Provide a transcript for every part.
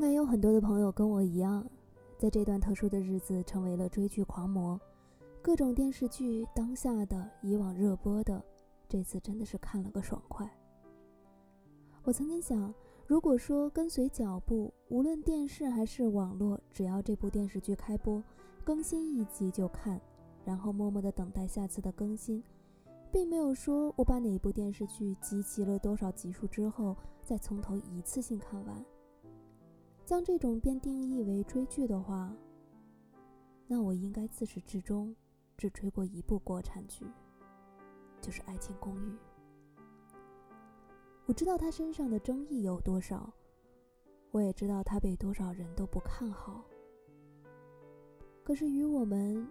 应该有很多的朋友跟我一样，在这段特殊的日子成为了追剧狂魔，各种电视剧，当下的、以往热播的，这次真的是看了个爽快。我曾经想，如果说跟随脚步，无论电视还是网络，只要这部电视剧开播，更新一集就看，然后默默的等待下次的更新，并没有说我把哪部电视剧集齐了多少集数之后，再从头一次性看完。将这种便定义为追剧的话，那我应该自始至终只追过一部国产剧，就是《爱情公寓》。我知道他身上的争议有多少，我也知道他被多少人都不看好。可是于我们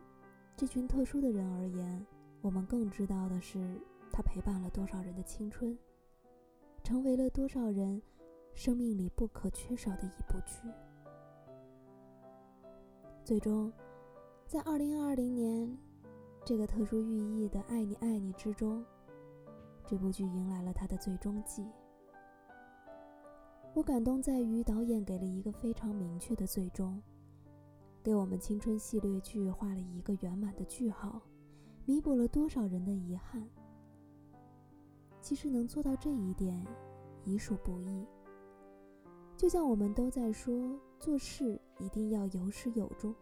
这群特殊的人而言，我们更知道的是，他陪伴了多少人的青春，成为了多少人。生命里不可缺少的一部剧，最终，在二零二零年这个特殊寓意的“爱你爱你”之中，这部剧迎来了它的最终季。我感动在于导演给了一个非常明确的最终，给我们青春系列剧画了一个圆满的句号，弥补了多少人的遗憾。其实能做到这一点，已属不易。就像我们都在说，做事一定要有始有终。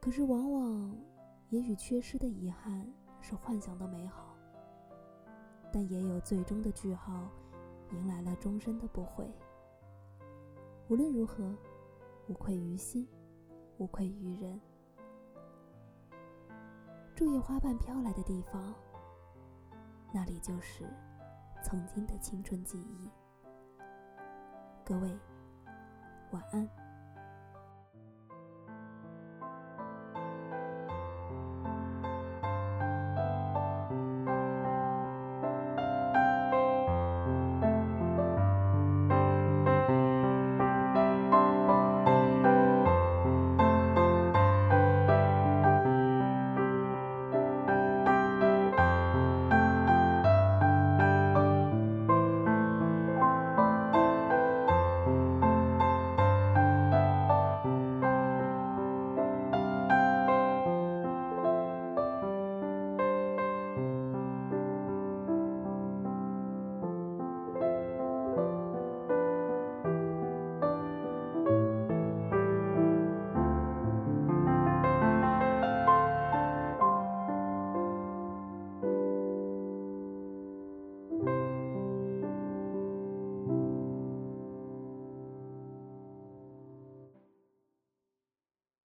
可是往往，也许缺失的遗憾是幻想的美好，但也有最终的句号，迎来了终身的不悔。无论如何，无愧于心，无愧于人。注意花瓣飘来的地方，那里就是曾经的青春记忆。各位，晚安。